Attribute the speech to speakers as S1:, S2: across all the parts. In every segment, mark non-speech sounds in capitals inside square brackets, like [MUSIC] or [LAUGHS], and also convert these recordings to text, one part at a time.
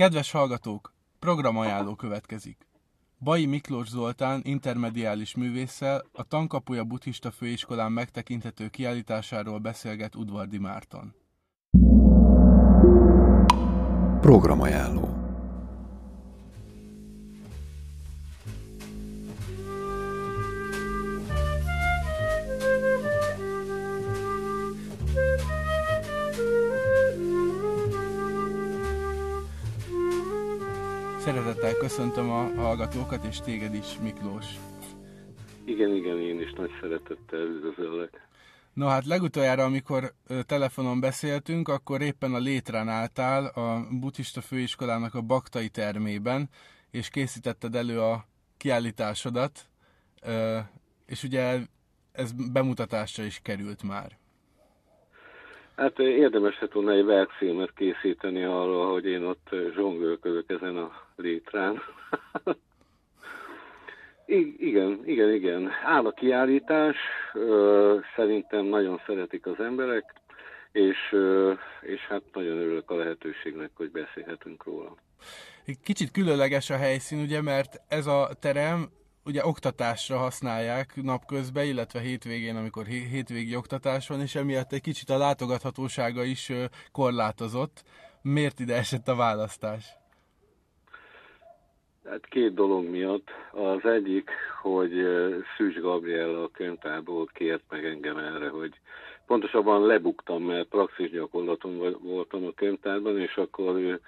S1: Kedves hallgatók, programajánló következik. Bai Miklós Zoltán intermediális művésszel a Tankapuja Buddhista Főiskolán megtekinthető kiállításáról beszélget Udvardi Márton.
S2: Programajánló
S1: Szeretettel köszöntöm a hallgatókat, és téged is, Miklós.
S3: Igen, igen, én is nagy szeretettel üdvözöllek.
S1: No hát legutoljára, amikor telefonon beszéltünk, akkor éppen a létrán álltál a buddhista főiskolának a baktai termében, és készítetted elő a kiállításodat, és ugye ez bemutatásra is került már.
S3: Hát érdemes lett volna egy verkfilmet készíteni arról, hogy én ott zsongölkövök ezen a létrán. [LAUGHS] I- igen, igen, igen. Áll a kiállítás, szerintem nagyon szeretik az emberek, és, és hát nagyon örülök a lehetőségnek, hogy beszélhetünk róla.
S1: Kicsit különleges a helyszín, ugye, mert ez a terem ugye oktatásra használják napközben, illetve hétvégén, amikor hétvégi oktatás van, és emiatt egy kicsit a látogathatósága is korlátozott. Miért ide esett a választás?
S3: Hát két dolog miatt. Az egyik, hogy Szűcs Gabriel a könyvtárból kért meg engem erre, hogy pontosabban lebuktam, mert praxis gyakorlaton voltam a könyvtárban, és akkor ő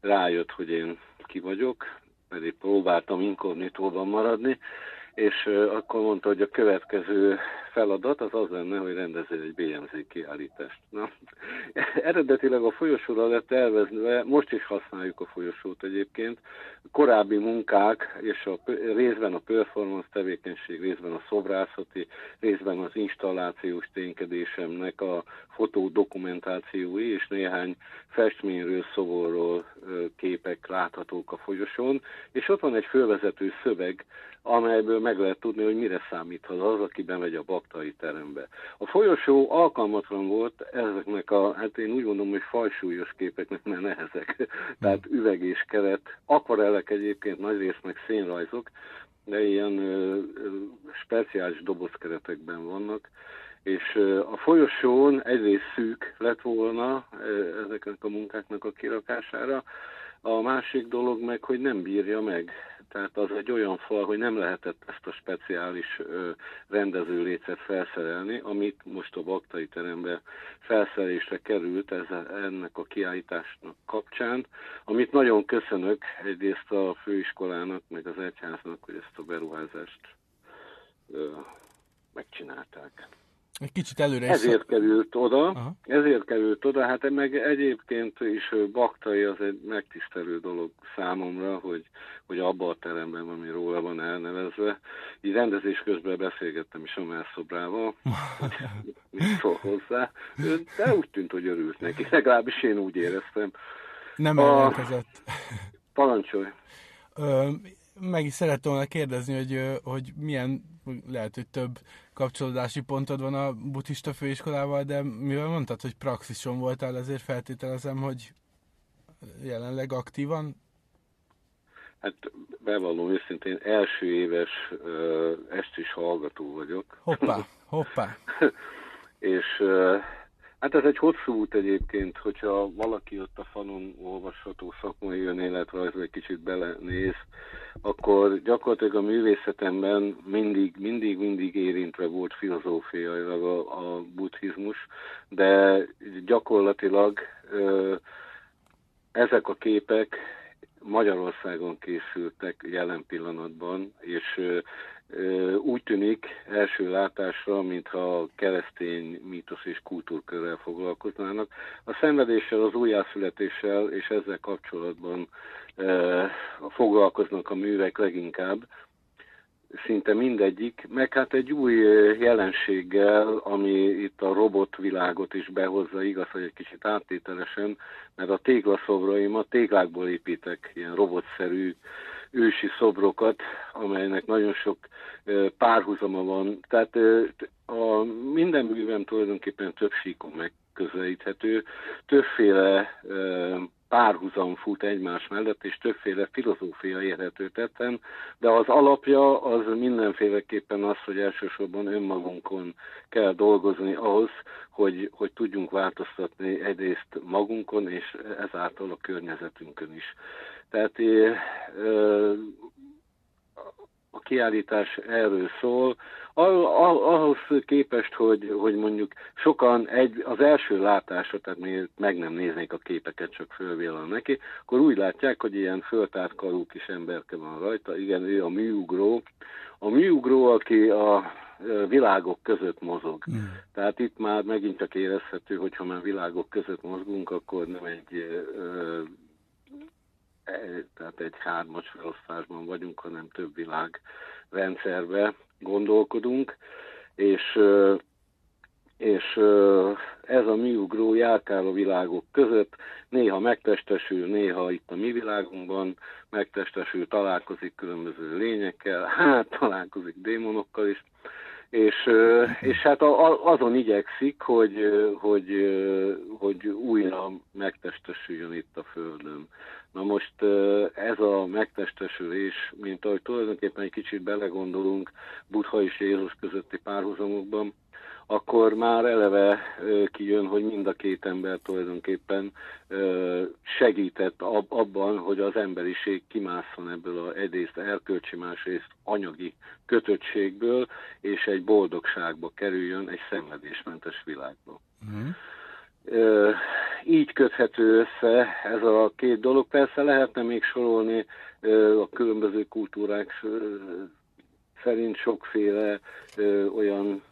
S3: rájött, hogy én ki vagyok, pedig próbáltam inkognitóban maradni, és akkor mondta, hogy a következő feladat az az lenne, hogy rendezze egy BMZ kiállítást. Na, [LAUGHS] eredetileg a folyosóra lett tervezve, most is használjuk a folyosót egyébként, korábbi munkák, és a, részben a performance tevékenység, részben a szobrászati, részben az installációs ténykedésemnek a fotó dokumentációi, és néhány festményről, szoborról képek láthatók a folyosón, és ott van egy fölvezető szöveg, amelyből meg lehet tudni, hogy mire számíthat az, aki bemegy a baktai terembe. A folyosó alkalmatlan volt ezeknek a, hát én úgy mondom, hogy fajsúlyos képeknek, mert nehezek. [LAUGHS] Tehát üveg és keret, akvarellek egyébként nagy rész meg szénrajzok, de ilyen ö, ö, speciális dobozkeretekben vannak, és a folyosón egyrészt szűk lett volna ezeknek a munkáknak a kirakására, a másik dolog meg, hogy nem bírja meg tehát az egy olyan fal, hogy nem lehetett ezt a speciális rendezőlécet felszerelni, amit most a baktai terembe felszerelésre került ez, ennek a kiállításnak kapcsán, amit nagyon köszönök egyrészt a főiskolának, meg az egyháznak, hogy ezt a beruházást megcsinálták.
S1: Egy kicsit előre
S3: is Ezért került oda, Aha. ezért került oda, hát meg egyébként is Baktai az egy megtisztelő dolog számomra, hogy, hogy abba a teremben, ami róla van elnevezve, így rendezés közben beszélgettem is a Merszobrával, hogy [LAUGHS] mit szól hozzá, de úgy tűnt, hogy örült neki, legalábbis én úgy éreztem.
S1: Nem ellenkezett.
S3: Parancsolj!
S1: meg is szerettem volna kérdezni, hogy, hogy milyen, lehet, hogy több kapcsolódási pontod van a buddhista főiskolával, de mivel mondtad, hogy praxison voltál, ezért feltételezem, hogy jelenleg aktívan?
S3: Hát bevallom őszintén, első éves uh, estis hallgató vagyok.
S1: Hoppá, [LAUGHS] hoppá.
S3: és uh, Hát ez egy hosszú út egyébként, hogyha valaki ott a falon olvasható szakmai önéletrajz, egy kicsit belenéz, akkor gyakorlatilag a művészetemben mindig, mindig, mindig érintve volt filozófiailag a, a buddhizmus, de gyakorlatilag ö, ezek a képek Magyarországon készültek jelen pillanatban, és úgy tűnik első látásra, mintha keresztény mítosz és kultúrkörrel foglalkoznának. A szenvedéssel, az újjászületéssel és ezzel kapcsolatban foglalkoznak a művek leginkább, szinte mindegyik, meg hát egy új jelenséggel, ami itt a robotvilágot is behozza, igaz, hogy egy kicsit áttételesen, mert a téglaszobroimat téglákból építek, ilyen robotszerű ősi szobrokat, amelynek nagyon sok párhuzama van. Tehát a minden művem tulajdonképpen több síkon megközelíthető, többféle párhuzam fut egymás mellett, és többféle filozófia érhető tetten, de az alapja az mindenféleképpen az, hogy elsősorban önmagunkon kell dolgozni ahhoz, hogy, hogy tudjunk változtatni egyrészt magunkon, és ezáltal a környezetünkön is. Tehát a kiállítás erről szól, ahhoz képest, hogy, hogy mondjuk sokan egy, az első látásra, tehát még meg nem néznék a képeket, csak fölvélen neki, akkor úgy látják, hogy ilyen föltárt karú kis emberke van rajta, igen, ő a műugró. A műugró, aki a világok között mozog. Mm. Tehát itt már megint csak érezhető, hogy ha már világok között mozgunk, akkor nem egy e, tehát egy hármas felosztásban vagyunk, hanem több világ rendszerbe gondolkodunk, és, és ez a műugró járkál a világok között, néha megtestesül, néha itt a mi világunkban megtestesül, találkozik különböző lényekkel, hát [LAUGHS] találkozik démonokkal is, és, és hát azon igyekszik, hogy, hogy, hogy újra megtestesüljön itt a Földön. Na most ez a megtestesülés, mint ahogy tulajdonképpen egy kicsit belegondolunk Buddha és Jézus közötti párhuzamokban, akkor már eleve kijön, hogy mind a két ember tulajdonképpen segített abban, hogy az emberiség kimásszon ebből a egyrészt erkölcsi, másrészt anyagi kötöttségből, és egy boldogságba kerüljön, egy szenvedésmentes világba. Mm. Így köthető össze ez a két dolog. Persze lehetne még sorolni a különböző kultúrák szerint sokféle olyan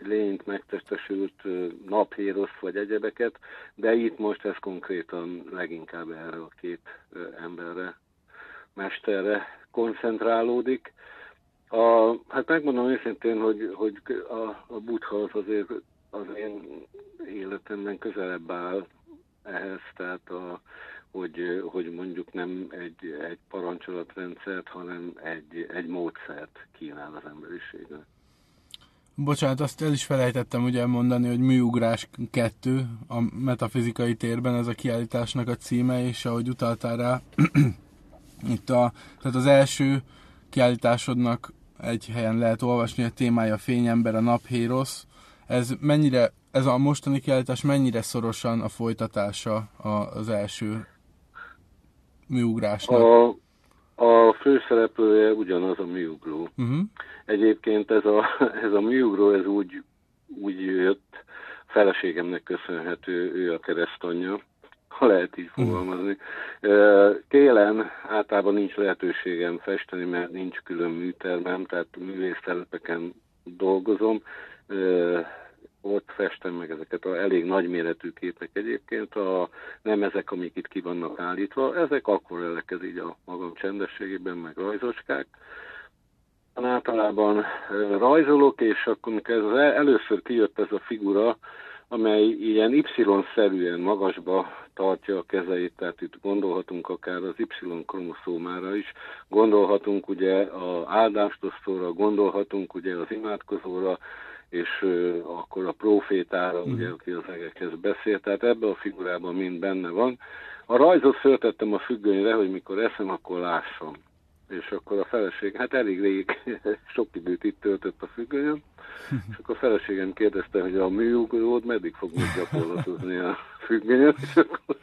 S3: lényt megtestesült naphérosz vagy egyebeket, de itt most ez konkrétan leginkább erre a két emberre, mesterre koncentrálódik. A, hát megmondom őszintén, hogy, hogy a, a Buddha az azért az én életemben közelebb áll ehhez, tehát a, hogy, hogy mondjuk nem egy, egy parancsolatrendszert, hanem egy, egy módszert kínál az emberiségnek.
S1: Bocsánat, azt el is felejtettem ugye mondani, hogy Műugrás 2 a metafizikai térben, ez a kiállításnak a címe, és ahogy utaltál rá, [CLEARS THROAT] itt a, tehát az első kiállításodnak egy helyen lehet olvasni, a témája Fényember, a naphérosz. Ez mennyire, ez a mostani kiállítás mennyire szorosan a folytatása az első műugrásnak?
S3: A a főszereplője ugyanaz a műugró. Uh-huh. Egyébként ez a, [LAUGHS] ez a műugró, ez úgy, úgy jött, feleségemnek köszönhető, ő a keresztanyja, ha lehet így mhm. fogalmazni. Télen általában nincs lehetőségem festeni, mert nincs külön műtermem, tehát művésztelepeken dolgozom ott festem meg ezeket a elég nagyméretű képek egyébként, a, nem ezek, amik itt ki vannak állítva, ezek akvarellek, ez így a magam csendességében, meg rajzocskák. Általában rajzolok, és akkor amikor ez először kijött ez a figura, amely ilyen Y-szerűen magasba tartja a kezeit, tehát itt gondolhatunk akár az Y-kromoszómára is, gondolhatunk ugye a áldástosztóra, gondolhatunk ugye az imádkozóra, és akkor a profétára, mm. ugye, aki az egekhez beszél, tehát ebbe a figurában mind benne van. A rajzot föltettem a függönyre, hogy mikor eszem, akkor lássam. És akkor a feleség, hát elég rég, [LAUGHS] sok időt itt töltött a függönyön, és akkor a feleségem kérdezte, hogy a műugród meddig fog gyakorlatozni a függönyön, és akkor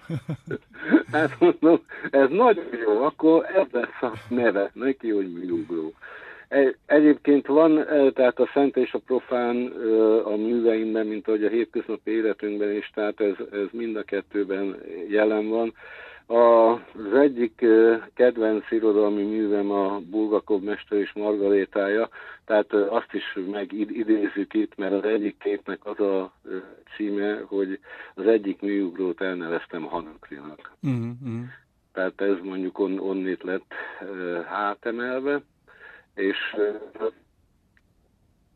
S3: [LAUGHS] hát mondom, ez nagyon jó, akkor ez lesz a neve neki, hogy műugró. Egyébként van, tehát a szent és a profán a műveimben, mint ahogy a hétköznapi életünkben is, tehát ez, ez mind a kettőben jelen van. Az egyik kedvenc irodalmi művem a Bulgakov Mester és Margarétája, tehát azt is megidézzük itt, mert az egyik képnek az a címe, hogy az egyik műugrót elneveztem Hanukrinak. Mm-hmm. Tehát ez mondjuk on, onnét lett hátemelve és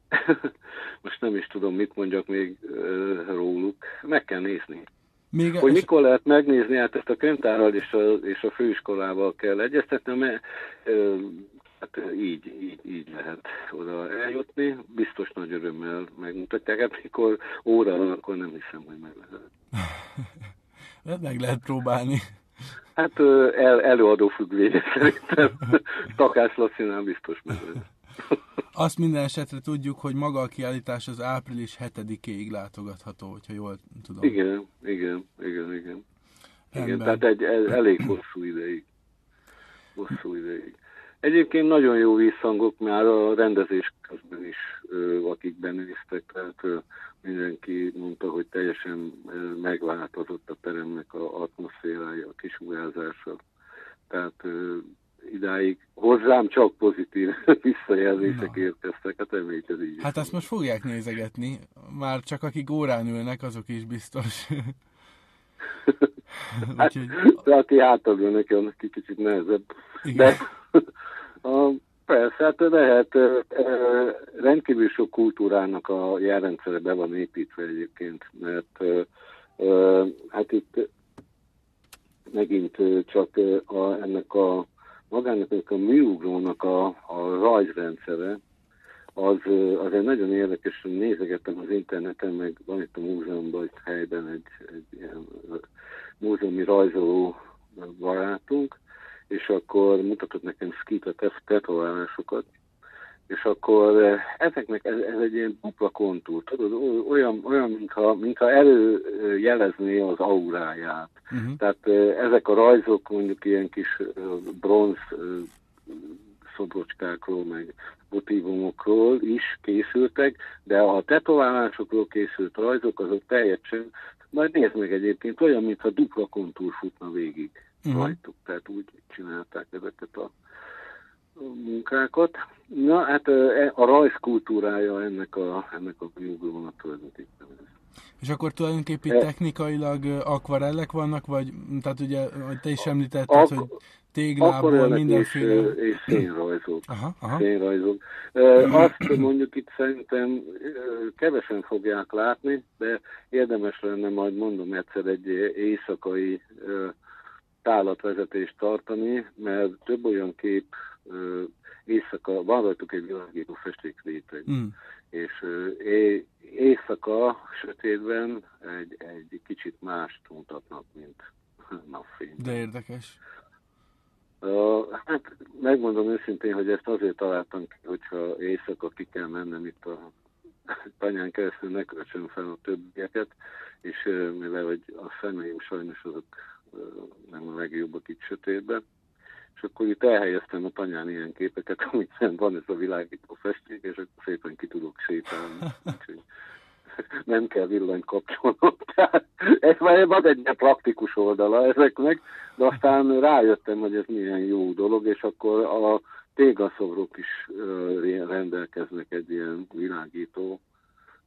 S3: [LAUGHS] most nem is tudom, mit mondjak még róluk. Meg kell nézni. Még hogy mikor lehet megnézni, hát ezt a könyvtárral és a, és a főiskolával kell egyeztetni, mert hát így, így, így lehet oda eljutni. Biztos nagy örömmel megmutatják. Hát mikor óra van, akkor nem hiszem, hogy meg lehet. [LAUGHS]
S1: Meg lehet próbálni.
S3: Hát el, előadó függvénye [LAUGHS] szerintem. Takás Lacinál biztos meg [LAUGHS]
S1: Azt minden esetre tudjuk, hogy maga a kiállítás az április 7-ig látogatható, hogyha jól tudom.
S3: Igen, igen, igen, igen. Igen, tehát egy elég hosszú ideig. Hosszú ideig. Egyébként nagyon jó visszhangok már a rendezés közben is, akik benéztek, tehát mindenki mondta, hogy teljesen megváltozott a teremnek a atmoszférája, a kisugázása. Tehát idáig hozzám csak pozitív [LAUGHS] visszajelzések Na. érkeztek, hát reméljük ez így.
S1: Hát azt most fogják nézegetni, már csak akik órán ülnek, azok is biztos. [LAUGHS]
S3: hát, Úgyhogy... aki hátadul neki, annak kicsit nehezebb. Igen. De a, persze, hát lehet, rendkívül sok kultúrának a jelrendszere be van építve egyébként, mert hát itt megint csak a, ennek a magának a műugrónak a, a rajzrendszere, az, az egy nagyon érdekes, nézegettem az interneten, meg van itt a múzeumban, itt helyben egy, egy ilyen múzeumi rajzoló barátunk, és akkor mutatott nekem skita tetoválásokat, és akkor ezeknek ez, ez egy ilyen dupla kontúr, tudod, olyan, olyan mintha, mintha előjelezné az auráját. Uh-huh. Tehát ezek a rajzok mondjuk ilyen kis bronz szobrocskákról, meg motívumokról is készültek, de a tetoválásokról készült rajzok azok teljesen, majd nézd meg egyébként, olyan, mintha dupla kontúr futna végig uh-huh. rajtuk, tehát úgy csinálták ezeket a munkákat. Na, hát e, a rajzkultúrája ennek a, ennek a biogónak tulajdonképpen ez.
S1: És akkor tulajdonképpen technikailag akvarellek vannak, vagy tehát ugye, te is említetted, Ak- hogy téglából mindenféle...
S3: És, és szénrajzok. Aha, aha. szénrajzok. Azt mondjuk itt szerintem kevesen fogják látni, de érdemes lenne majd mondom egyszer egy éjszakai tálatvezetést tartani, mert több olyan kép éjszaka, van rajtuk egy világító festék réteg, mm. és éjszaka sötétben egy, egy kicsit mást mutatnak, mint [LAUGHS] napfény.
S1: De érdekes.
S3: Uh, hát megmondom őszintén, hogy ezt azért találtam ki, hogyha éjszaka ki kell mennem itt a [LAUGHS] tanyán keresztül ne kölcsön fel a többieket, és mivel hogy a szemeim sajnos azok nem a legjobbak itt sötétben, és akkor itt elhelyeztem a tanyán ilyen képeket, [LAUGHS] amit van ez a világító festék, és akkor szépen ki tudok sétálni. [LAUGHS] Úgyhogy [LAUGHS] nem kell villanyt kapcsolnom. Tehát ez már van egy praktikus oldala ezeknek, de aztán rájöttem, hogy ez milyen jó dolog, és akkor a tégaszobrok is rendelkeznek egy ilyen világító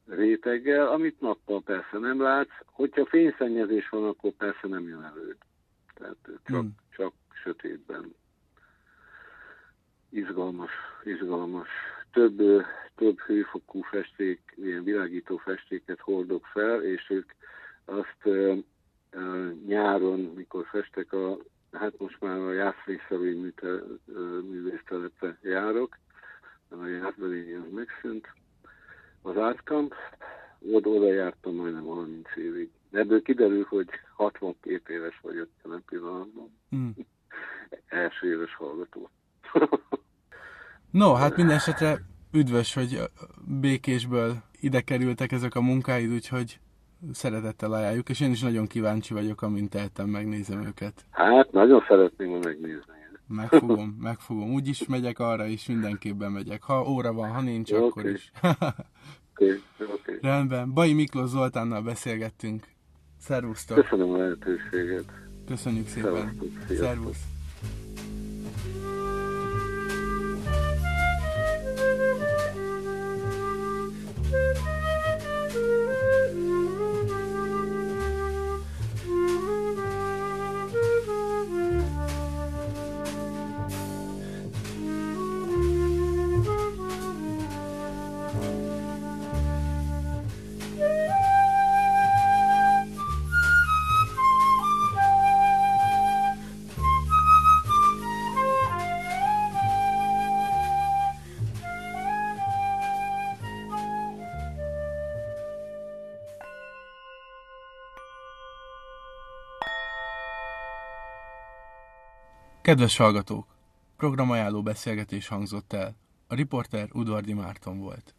S3: réteggel, amit nappal persze nem látsz. Hogyha fényszennyezés van, akkor persze nem jön elő. Tehát csak, hmm. csak sötétben. Izgalmas, izgalmas. Több, több hőfokú festék, ilyen világító festéket hordok fel, és ők azt uh, uh, nyáron, mikor festek a, hát most már a Jászlészavi művésztelepre járok, a Jászbelény az megszűnt, az átkamp, oda, oda jártam majdnem 30 évig. Ebből kiderül, hogy 62 éves vagyok jelen pillanatban. Mm. [LAUGHS] Első éves hallgató. [LAUGHS]
S1: no, hát minden esetre üdvös, hogy békésből ide kerültek ezek a munkáid, úgyhogy szeretettel ajánljuk, és én is nagyon kíváncsi vagyok, amint tehetem, megnézem őket.
S3: Hát, nagyon szeretném megnézni.
S1: Megfogom, megfogom. Úgyis megyek arra is, mindenképpen megyek. Ha óra van, ha nincs, okay. akkor is.
S3: okay, okay.
S1: Rendben. Bai Miklós Zoltánnal beszélgettünk. Szervusztok!
S3: Köszönöm a lehetőséget.
S1: Köszönjük szépen. Szervusz! Kedves hallgatók! Programajánló beszélgetés hangzott el. A riporter Udvardi Márton volt.